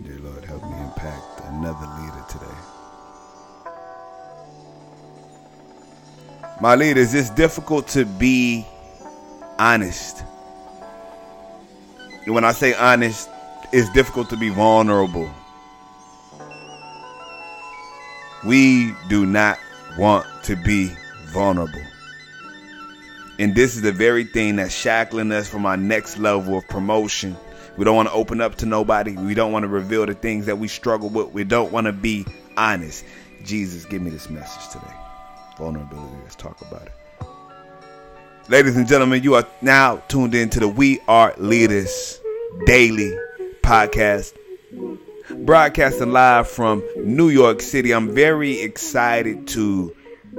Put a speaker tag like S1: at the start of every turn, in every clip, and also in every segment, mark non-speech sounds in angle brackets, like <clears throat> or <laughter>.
S1: Dear Lord, help me impact another leader today. My leaders, it's difficult to be honest. And when I say honest, it's difficult to be vulnerable. We do not want to be vulnerable. And this is the very thing that's shackling us from our next level of promotion. We don't want to open up to nobody. We don't want to reveal the things that we struggle with. We don't want to be honest. Jesus, give me this message today. Vulnerability. Let's talk about it. Ladies and gentlemen, you are now tuned in to the We Are Leaders Daily podcast. Broadcasting live from New York City. I'm very excited to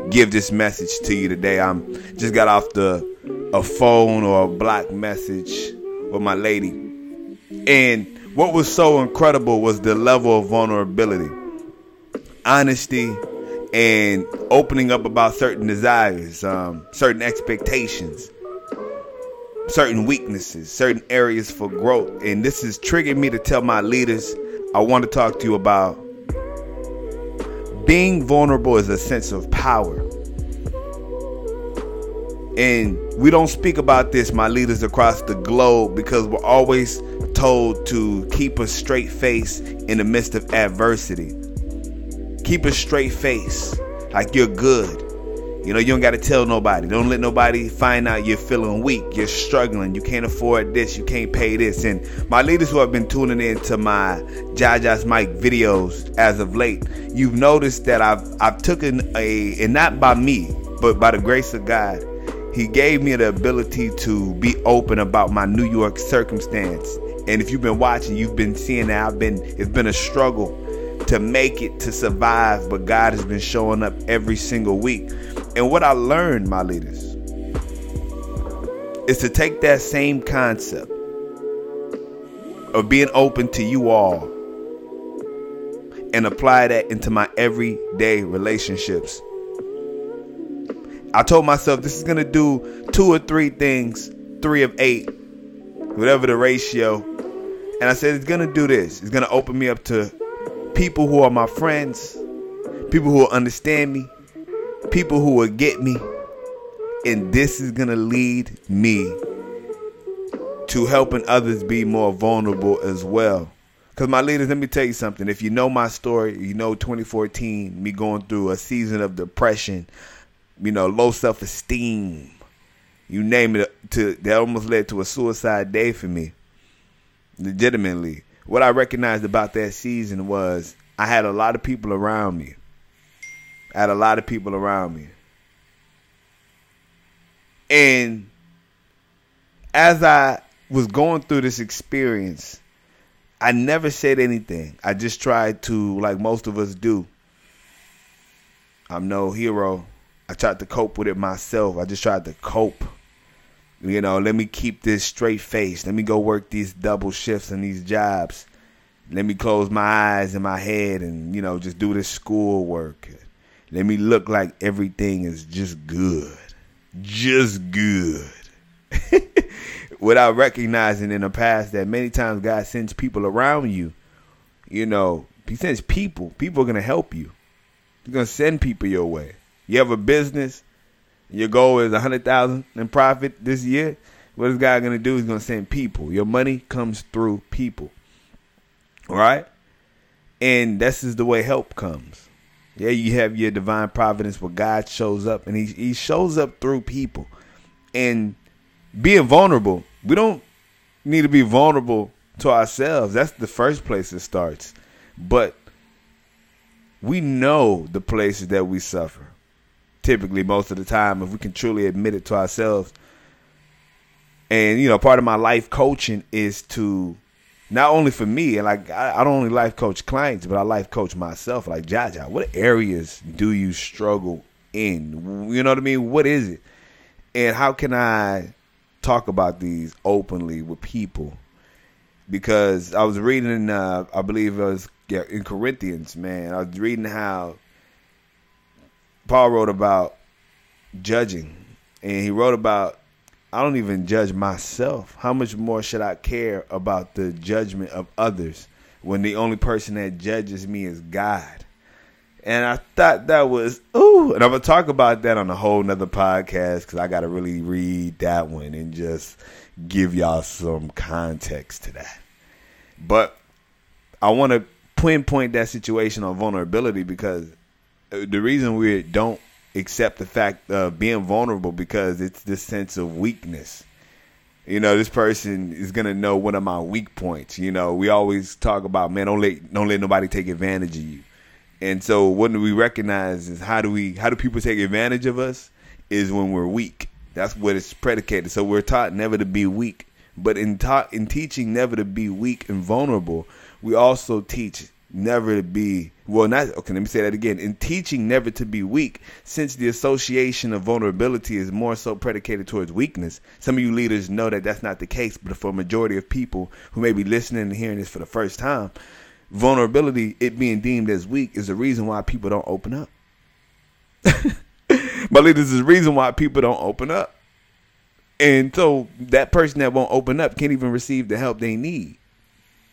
S1: give this message to you today. I'm just got off the a phone or a block message with my lady. And what was so incredible was the level of vulnerability, honesty, and opening up about certain desires, um, certain expectations, certain weaknesses, certain areas for growth. And this has triggered me to tell my leaders I want to talk to you about being vulnerable is a sense of power. And we don't speak about this, my leaders across the globe, because we're always told to keep a straight face in the midst of adversity. Keep a straight face, like you're good. You know, you don't got to tell nobody. Don't let nobody find out you're feeling weak, you're struggling, you can't afford this, you can't pay this. And my leaders who have been tuning in to my Jaja's Mike videos as of late, you've noticed that I've I've taken a and not by me, but by the grace of God, He gave me the ability to be open about my New York circumstance. And if you've been watching, you've been seeing that I've been it's been a struggle to make it to survive, but God has been showing up every single week. And what I learned, my leaders, is to take that same concept of being open to you all and apply that into my everyday relationships. I told myself this is going to do two or three things, three of eight, whatever the ratio. And I said it's going to do this. It's going to open me up to people who are my friends, people who will understand me, people who will get me. And this is going to lead me to helping others be more vulnerable as well. Because, my leaders, let me tell you something. If you know my story, you know 2014, me going through a season of depression, you know, low self esteem, you name it, to that almost led to a suicide day for me. Legitimately. What I recognized about that season was I had a lot of people around me. I had a lot of people around me. And as I was going through this experience, I never said anything. I just tried to, like most of us do. I'm no hero. I tried to cope with it myself. I just tried to cope. You know, let me keep this straight face. Let me go work these double shifts and these jobs. Let me close my eyes and my head and, you know, just do this school work. Let me look like everything is just good. Just good. <laughs> Without recognizing in the past that many times God sends people around you. You know, He sends people. People are going to help you. He's going to send people your way. You have a business, your goal is a hundred thousand in profit this year. What is God gonna do? He's gonna send people. Your money comes through people. All right? And this is the way help comes. Yeah, you have your divine providence where God shows up and he he shows up through people. And being vulnerable, we don't need to be vulnerable to ourselves. That's the first place it starts. But we know the places that we suffer typically most of the time if we can truly admit it to ourselves. And you know part of my life coaching is to not only for me and like I, I don't only life coach clients but i life coach myself. Like jaja what areas do you struggle in? You know what i mean? What is it? And how can i talk about these openly with people? Because i was reading uh, i believe it was yeah, in corinthians man. I was reading how Paul wrote about judging, and he wrote about I don't even judge myself. How much more should I care about the judgment of others? when the only person that judges me is God. And I thought that was ooh, and I'm gonna talk about that on a whole nother podcast because I gotta really read that one and just give y'all some context to that. But I want to pinpoint that situation on vulnerability because the reason we don't accept the fact of being vulnerable because it's this sense of weakness. You know, this person is gonna know one of my weak points. You know, we always talk about man, don't let don't let nobody take advantage of you. And so, what do we recognize is how do we how do people take advantage of us? Is when we're weak. That's what it's predicated. So we're taught never to be weak, but in taught in teaching never to be weak and vulnerable, we also teach never to be well not okay let me say that again. In teaching never to be weak since the association of vulnerability is more so predicated towards weakness. Some of you leaders know that that's not the case but for a majority of people who may be listening and hearing this for the first time vulnerability it being deemed as weak is the reason why people don't open up. <laughs> But leaders is the reason why people don't open up. And so that person that won't open up can't even receive the help they need.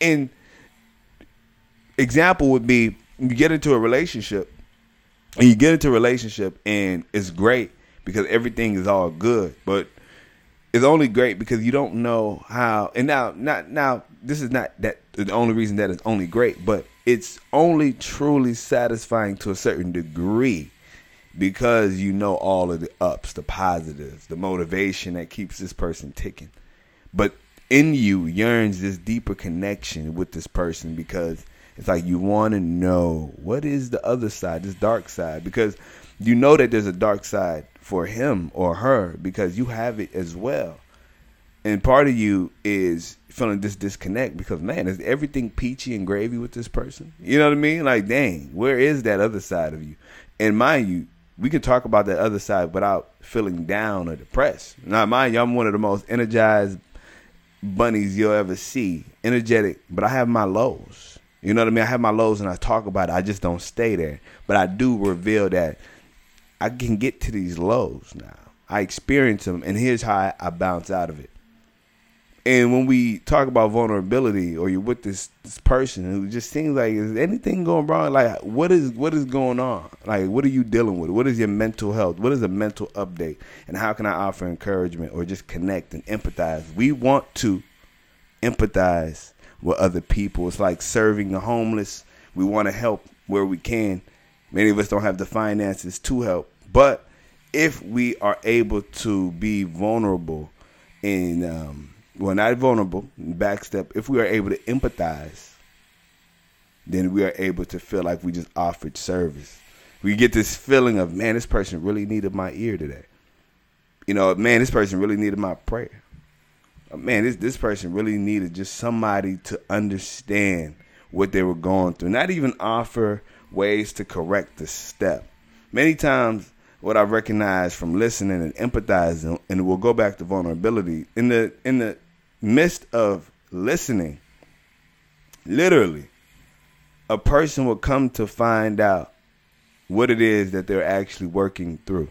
S1: And example would be you get into a relationship and you get into a relationship and it's great because everything is all good but it's only great because you don't know how and now not now this is not that the only reason that it's only great but it's only truly satisfying to a certain degree because you know all of the ups the positives the motivation that keeps this person ticking. But in you yearns this deeper connection with this person because it's like you want to know what is the other side, this dark side, because you know that there's a dark side for him or her because you have it as well. And part of you is feeling this disconnect because man, is everything peachy and gravy with this person? You know what I mean? Like, dang, where is that other side of you? And mind you, we can talk about that other side without feeling down or depressed. Now, mind you, I'm one of the most energized bunnies you'll ever see. Energetic, but I have my lows. You know what I mean? I have my lows and I talk about it. I just don't stay there. But I do reveal that I can get to these lows now. I experience them, and here's how I, bounce out of it. And when we talk about vulnerability, or you're with this this person who just seems like is anything going wrong? Like what is what is going on? Like what are you dealing with? What is your mental health? What is a mental update? And how can I offer encouragement or just connect and empathize? We want to empathize with other people. It's like serving the homeless. We want to help where we can. Many of us don't have the finances to help, but if we are able to be vulnerable and um, well, not vulnerable, backstep. If we are able to empathize, then we are able to feel like we just offered service. We get this feeling of man, this person really needed my ear today. You know, man, this person really needed my prayer. Uh, man, this this person really needed just somebody to understand what they were going through. Not even offer ways to correct the step. Many times, what I recognize from listening and empathizing, and we'll go back to vulnerability in the in the midst of listening. Literally, a person will come to find out what it is that they're actually working through.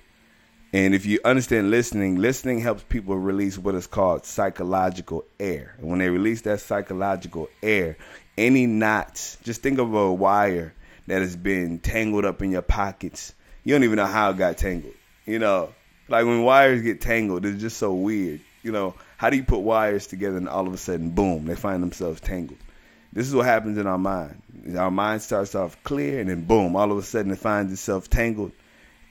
S1: And if you understand listening, listening helps people release what is called psychological air. And when they release that psychological air, any knots, just think of a wire that has been tangled up in your pockets. You don't even know how it got tangled. You know, like when wires get tangled, it's just so weird. You know, how do you put wires together and all of a sudden, boom, they find themselves tangled? This is what happens in our mind. Our mind starts off clear, and then boom, all of a sudden it finds itself tangled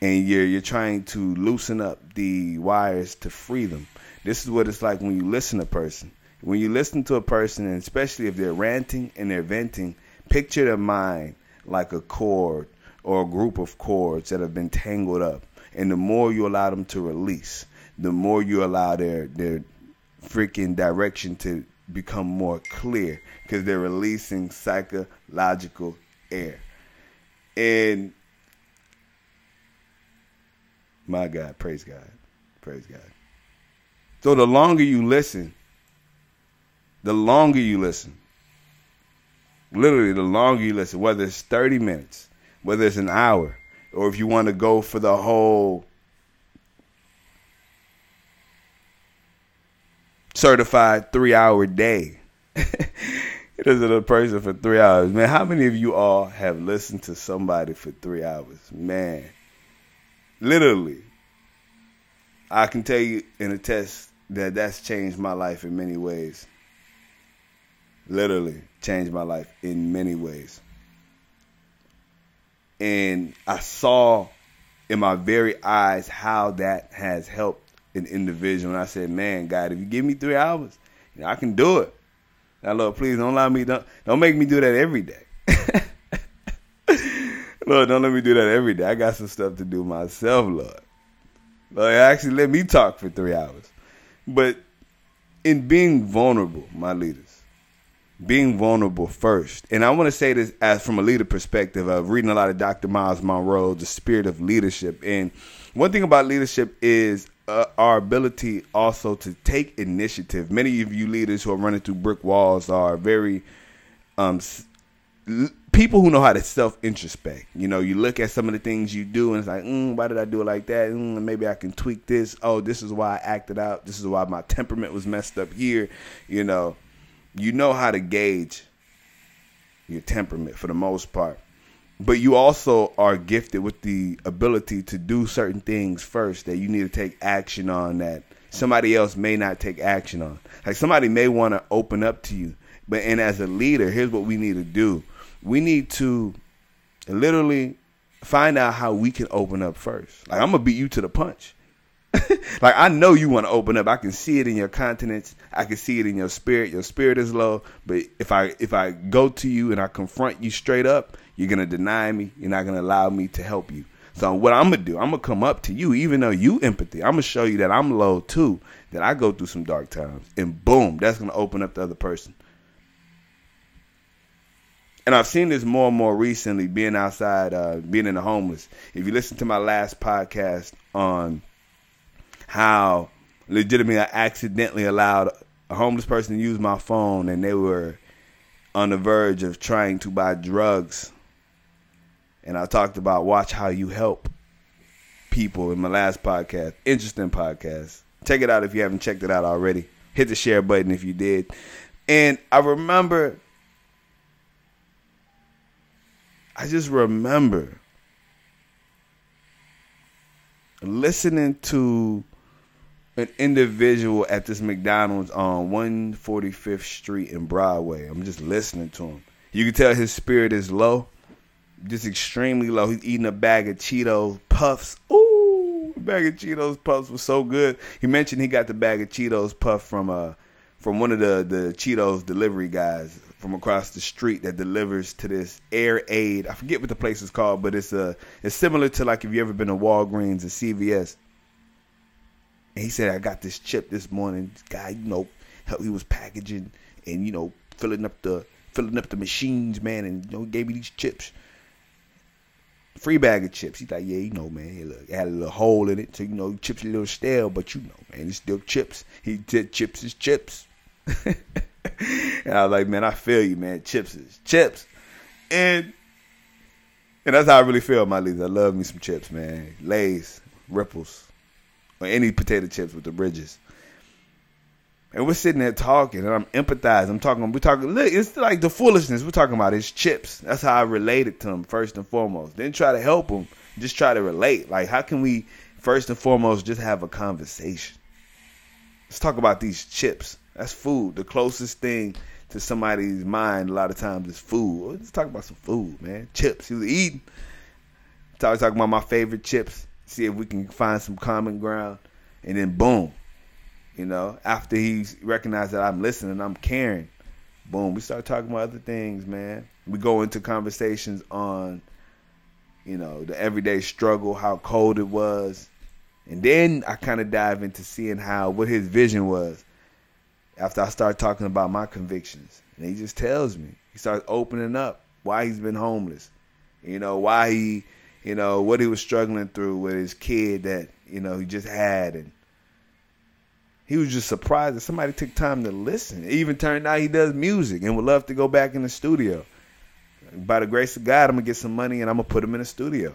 S1: and you're you're trying to loosen up the wires to free them. This is what it's like when you listen to a person. When you listen to a person, and especially if they're ranting and they're venting, picture their mind like a cord or a group of cords that have been tangled up. And the more you allow them to release, the more you allow their their freaking direction to become more clear because they're releasing psychological air. And my God, praise God. Praise God. So the longer you listen, the longer you listen, literally the longer you listen, whether it's 30 minutes, whether it's an hour, or if you want to go for the whole certified three hour day, <laughs> listen to a person for three hours. Man, how many of you all have listened to somebody for three hours? Man, literally, I can tell you in a test that that's changed my life in many ways. Literally changed my life in many ways. And I saw in my very eyes how that has helped an individual. And I said, man, God, if you give me three hours, you know, I can do it. Now, Lord, please don't allow me, don't, don't make me do that every day. <laughs> Lord, don't let me do that every day. I got some stuff to do myself, Lord. Lord, actually let me talk for three hours. But in being vulnerable, my leaders, being vulnerable first. And I want to say this as from a leader perspective of reading a lot of Dr. Myles Munroe, The Spirit of Leadership. And one thing about leadership is uh, our ability also to take initiative. Many of you leaders who are running through brick walls are very um, people who know how to self introspect. You know, you look at some of the things you do and it's like, mm, why did I do it like that? Mm, maybe I can tweak this. Oh, this is why I acted out. This is why my temperament was messed up here. You know, you know how to gauge your temperament for the most part but you also are gifted with the ability to do certain things first that you need to take action on that somebody else may not take action on. Like somebody may want to open up to you, but and as a leader, here's what we need to do. We need to literally find out how we can open up first. Like I'm gonna beat you to the punch. <laughs> like I know you want to open up. I can see it in your countenance. I can see it in your spirit. Your spirit is low, but if I if I go to you and I confront you straight up, you're gonna deny me. You're not gonna allow me to help you. So what I'm gonna do? I'm gonna come up to you, even though you empathy. I'm gonna show you that I'm low too. That I go through some dark times, and boom, that's gonna open up the other person. And I've seen this more and more recently, being outside, uh, being in the homeless. If you listen to my last podcast on how legitimately I accidentally allowed a homeless person to use my phone, and they were on the verge of trying to buy drugs and I talked about watch how you help people in my last podcast. Interesting podcast. Check it out if you haven't checked it out already. Hit the share button if you did. And I remember, I just remember listening to an individual at this McDonald's on 145th Street in Broadway. I'm just listening to him. You can tell his spirit is low just extremely low. He's eating a bag of Cheetos puffs. Ooh, a bag of Cheetos puffs was so good. He mentioned he got the bag of Cheetos puff from uh from one of the the Cheetos delivery guys from across the street that delivers to this Rite Aid. I forget what the place is called, but it's a it's similar to like if you ever been to Walgreens or CVS. And he said, I got this chip this morning. This guy, you know, he was packaging and you know filling up the filling up the machines, man, and you know gave me these chips free bag of chips. He's like, yeah, you know, man, look, it had a little hole in it, so you know, chips a little stale, but you know, man, it's still chips. He said chips is chips. <laughs> and I was like, man, I feel you, man. Chips is chips. And and that's how I really feel, my leaders. I love me some chips, man. Lay's, Ripples, or any potato chips with the bridges and we're sitting there talking, and I'm empathizing. I'm talking. We're talking. Look, it's like the foolishness we're talking about. It's chips. That's how I related to him first and foremost. Then try to help him. Just try to relate. Like, how can we first and foremost just have a conversation? Let's talk about these chips. That's food. The closest thing to somebody's mind a lot of times is food. Oh, let's talk about some food, man. Chips. He was eating. Was talking about my favorite chips. See if we can find some common ground, and then boom, you know, after he recognized that I'm listening, I'm caring. Boom, we start talking about other things, man. We go into conversations on, you know, the everyday struggle, how cold it was, and then I kind of dive into seeing how what his vision was. After I start talking about my convictions, and he just tells me, he starts opening up why he's been homeless, you know, why he, you know, what he was struggling through with his kid that you know he just had, and he was just surprised that somebody took time to listen. It even turned out he does music and would love to go back in the studio. By the grace of God, I'm gonna get some money and I'm gonna put him in the studio.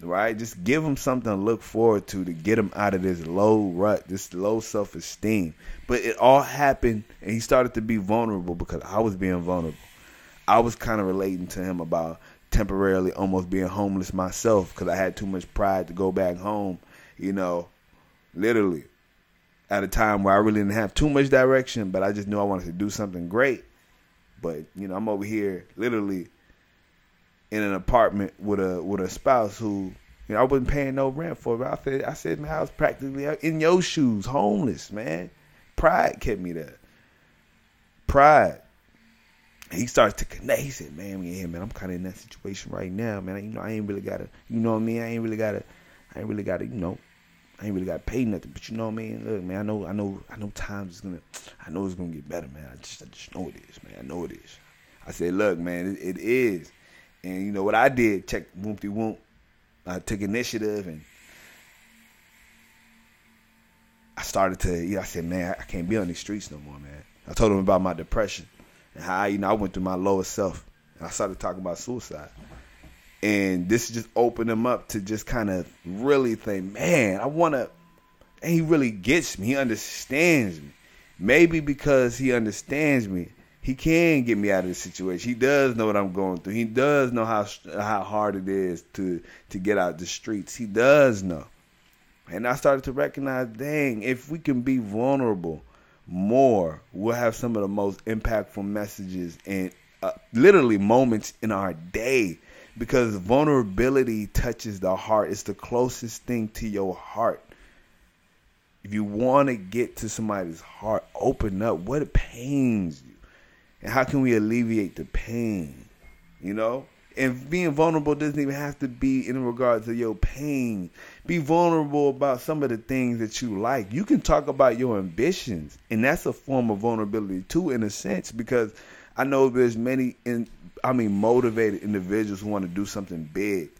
S1: Right? Just give them something to look forward to to get him out of this low rut, this low self esteem. But it all happened, and he started to be vulnerable because I was being vulnerable. I was kind of relating to him about temporarily almost being homeless myself because I had too much pride to go back home, you know, literally at a time where I really didn't have too much direction, but I just knew I wanted to do something great. But, you know, I'm over here literally in an apartment with a with a spouse who you know, I wasn't paying no rent for. I said, I said, man, I was practically in your shoes, homeless, man. Pride kept me there. Pride. He starts to connect. He said, man, yeah, man, I'm kind of in that situation right now, man. You know, I ain't really gotta, you know what I mean? I ain't really gotta, I ain't really gotta, you know, I ain't really gotta pay nothing. But you know what I mean? Look, man, I know, I know, I know times is gonna, I know it's gonna get better, man. I just, I just know it is, man. I know it is. I said, look, man, it, it is. And you know what I did? Check Woompty Whoomp. I took initiative and I started to, you know, I said, man, I can't be on these streets no more, man. I told him about my depression and how, you know, I went through my lowest self. And I started talking about suicide. And this just opened him up to just kind of really think, man, I want to, and he really gets me. He understands me. Maybe because he understands me, he can get me out of the situation. He does know what I'm going through. He does know how how hard it is to to get out the streets. He does know. And I started to recognize, dang, if we can be vulnerable more, we'll have some of the most impactful messages and uh, literally moments in our day because vulnerability touches the heart. It's the closest thing to your heart. If you want to get to somebody's heart, open up. What pains you? And how can we alleviate the pain? You know? And being vulnerable doesn't even have to be in regards to your pain. Be vulnerable about some of the things that you like. You can talk about your ambitions, and that's a form of vulnerability too, in a sense, because I know there's many, in, I mean, motivated individuals who want to do something big,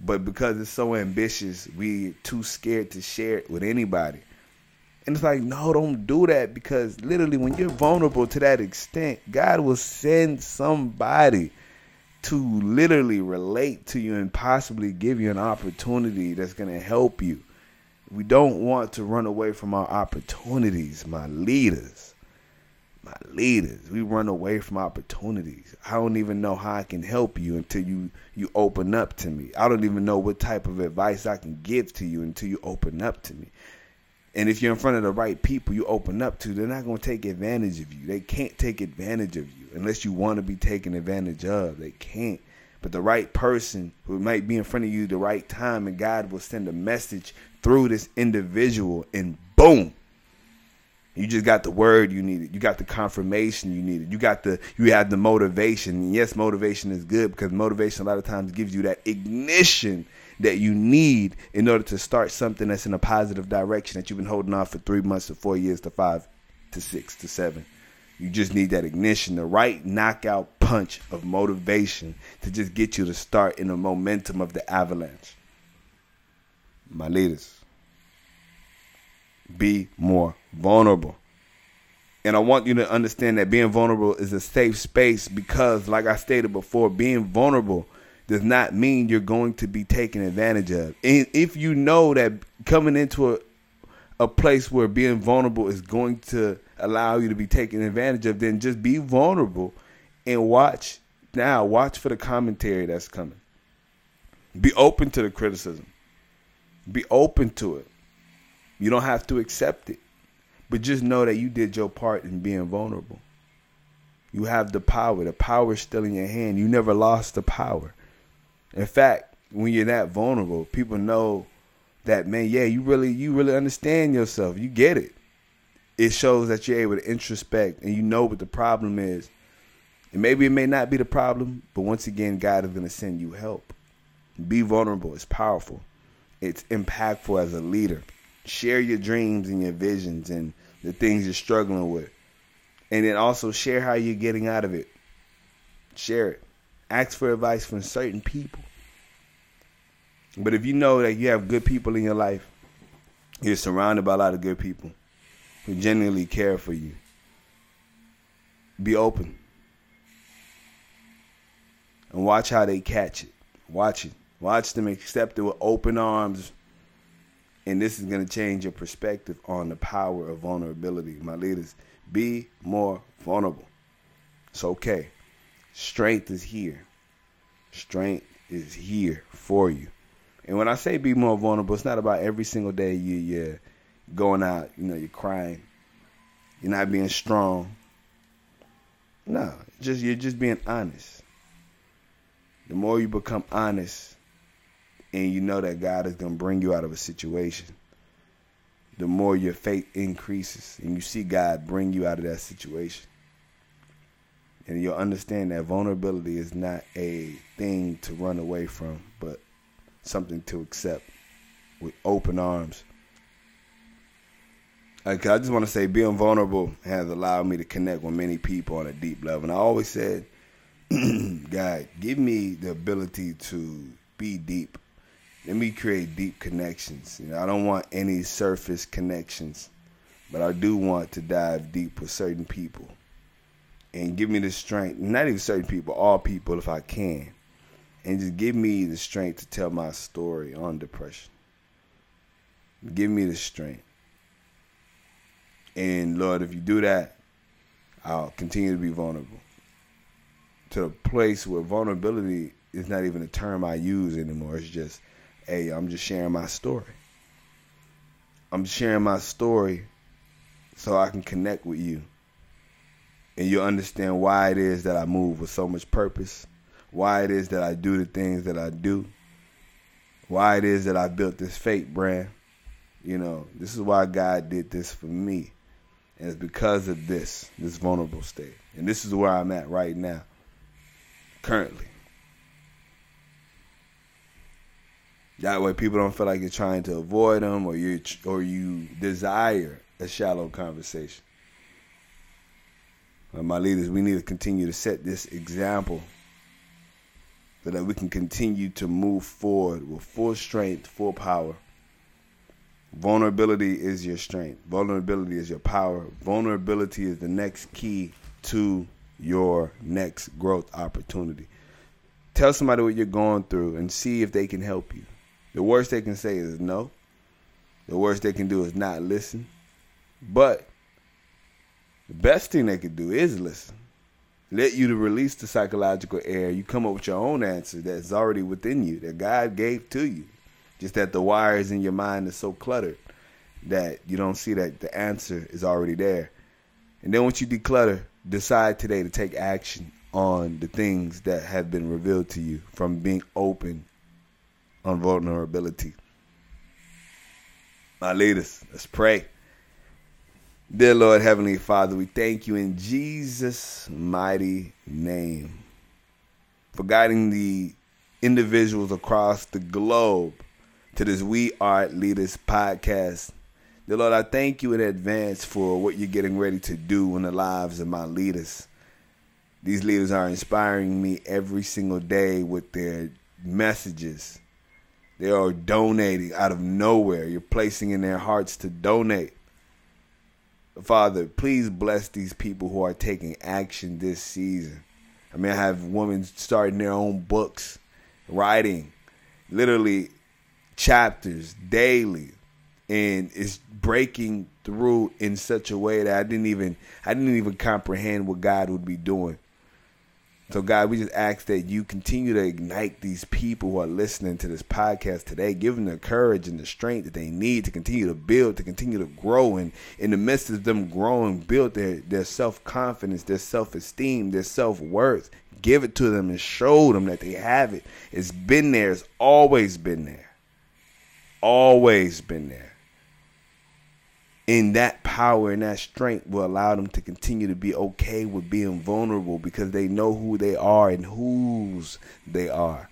S1: but because it's so ambitious, we too scared to share it with anybody. And it's like, no, don't do that because literally, when you're vulnerable to that extent, God will send somebody to literally relate to you and possibly give you an opportunity that's going to help you. We don't want to run away from our opportunities, my leaders. My leaders, we run away from opportunities. I don't even know how I can help you until you you open up to me. I don't even know what type of advice I can give to you until you open up to me. And if you're in front of the right people you open up to, they're not going to take advantage of you. They can't take advantage of you unless you want to be taken advantage of. They can't. But the right person who might be in front of you the right time, and God will send a message through this individual, and boom, you just got the word you needed. You got the confirmation you needed. You got the you had the motivation. And yes, motivation is good because motivation a lot of times gives you that ignition that you need in order to start something that's in a positive direction that you've been holding on for three months to four years to five to six to seven. You just need that ignition, the right knockout punch of motivation to just get you to start in the momentum of the avalanche. My leaders, be more vulnerable. And I want you to understand that being vulnerable is a safe space because, like I stated before, being vulnerable does not mean you're going to be taken advantage of. And if you know that coming into a a place where being vulnerable is going to allow you to be taken advantage of, then just be vulnerable and watch. Now, watch for the commentary that's coming. Be open to the criticism. Be open to it. You don't have to accept it, but just know that you did your part in being vulnerable. You have the power. The power is still in your hand. You never lost the power. In fact, when you're that vulnerable, people know that man, yeah, you really you really understand yourself. You get it. It shows that you're able to introspect and you know what the problem is. And maybe it may not be the problem, but once again, God is going to send you help. Be vulnerable. It's powerful. It's impactful as a leader. Share your dreams and your visions and the things you're struggling with. And then also share how you're getting out of it. Share it. Ask for advice from certain people. But if you know that you have good people in your life, you're surrounded by a lot of good people who genuinely care for you. Be open. And watch how they catch it. Watch it. Watch them accept it with open arms. And this is going to change your perspective on the power of vulnerability. My leaders, be more vulnerable. It's okay. Strength is here. Strength is here for you. And when I say be more vulnerable, it's not about every single day you, you're going out, you know, you're crying. You're not being strong. No, just you're just being honest. The more you become honest and you know that God is going to bring you out of a situation, the more your faith increases and you see God bring you out of that situation. And you'll understand that vulnerability is not a thing to run away from, but something to accept with open arms. I just want to say being vulnerable has allowed me to connect with many people on a deep level. And I always said, <clears throat> God, give me the ability to be deep. Let me create deep connections. You know, I don't want any surface connections, but I do want to dive deep with certain people. And give me the strength, not even certain people, all people if I can. And just give me the strength to tell my story on depression. Give me the strength and Lord, if you do that, I'll continue to be vulnerable. To a place where vulnerability is not even a term I use anymore. It's just, hey, I'm just sharing my story. I'm sharing my story so I can connect with you. And you'll understand why it is that I move with so much purpose, why it is that I do the things that I do, why it is that I built this fake brand. You know, this is why God did this for me. And it's because of this, this vulnerable state. And this is where I'm at right now, currently. That way, people don't feel like you're trying to avoid them, or you or you desire a shallow conversation. My leaders, we need to continue to set this example so that we can continue to move forward with full strength, full power Vulnerability is your strength. Vulnerability is your power. Vulnerability is the next key to your next growth opportunity. Tell somebody what you're going through and see if they can help you. The worst they can say is no. The worst they can do is not listen. But the best thing they could do is listen. Let you to release the psychological air. You come up with your own answer that's already within you, that God gave to you. Just that the wires in your mind is so cluttered that you don't see that the answer is already there. And then once you declutter, decide today to take action on the things that have been revealed to you from being open on vulnerability. My leaders, let's pray. Dear Lord, Heavenly Father, we thank you in Jesus' mighty name for guiding the individuals across the globe to this We Are Leaders podcast. Dear Lord, I thank you in advance for what you're getting ready to do in the lives of my leaders. These leaders are inspiring me every single day with their messages. They are donating out of nowhere. You're placing in their hearts to donate. Father, please bless these people who are taking action this season. I mean, I have women starting their own books, writing, literally chapters daily and it's breaking through in such a way that I didn't even I didn't even comprehend what God would be doing. So God, we just ask that you continue to ignite these people who are listening to this podcast today, give them the courage and the strength that they need to continue to build, to continue to grow, and in the midst of them growing, build their, their self confidence, their self esteem, their self worth. Give it to them and show them that they have it. It's been there. It's always been there always been there. And that power and that strength will allow them to continue to be okay with being vulnerable because they know who they are and whose they are.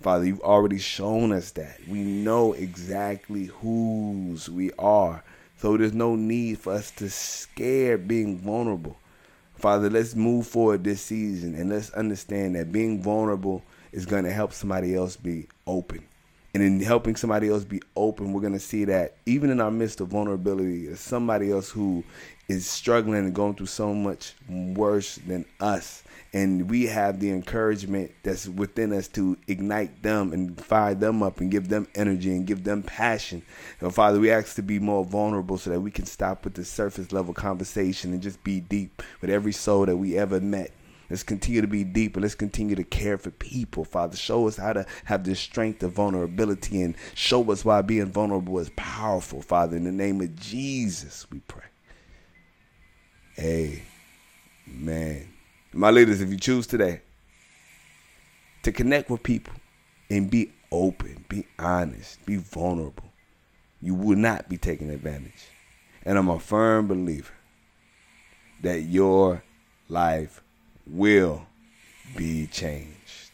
S1: Father, you've already shown us that. We know exactly whose we are. So there's no need for us to scare being vulnerable. Father, let's move forward this season and let's understand that being vulnerable is going to help somebody else be open and in helping somebody else be open, we're to see that even in our midst of vulnerability, there's somebody else who is struggling and going through so much worse than us. and we have the encouragement that's within us to ignite them and fire them up and give them energy and give them passion. So, Father, we ask to be more vulnerable so that we can stop with the surface level conversation and just be deep with every soul that we ever met. Let's continue to be deep and let's continue to care for people, Father. Show us how to have this strength of vulnerability and show us why being vulnerable is powerful, Father. In the name of Jesus, we pray. Amen. My leaders, if you choose today to connect with people and be open, be honest, be vulnerable, you will not be taken advantage. And I'm a firm believer that your life will be changed.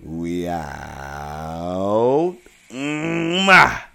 S1: We out. Mwah.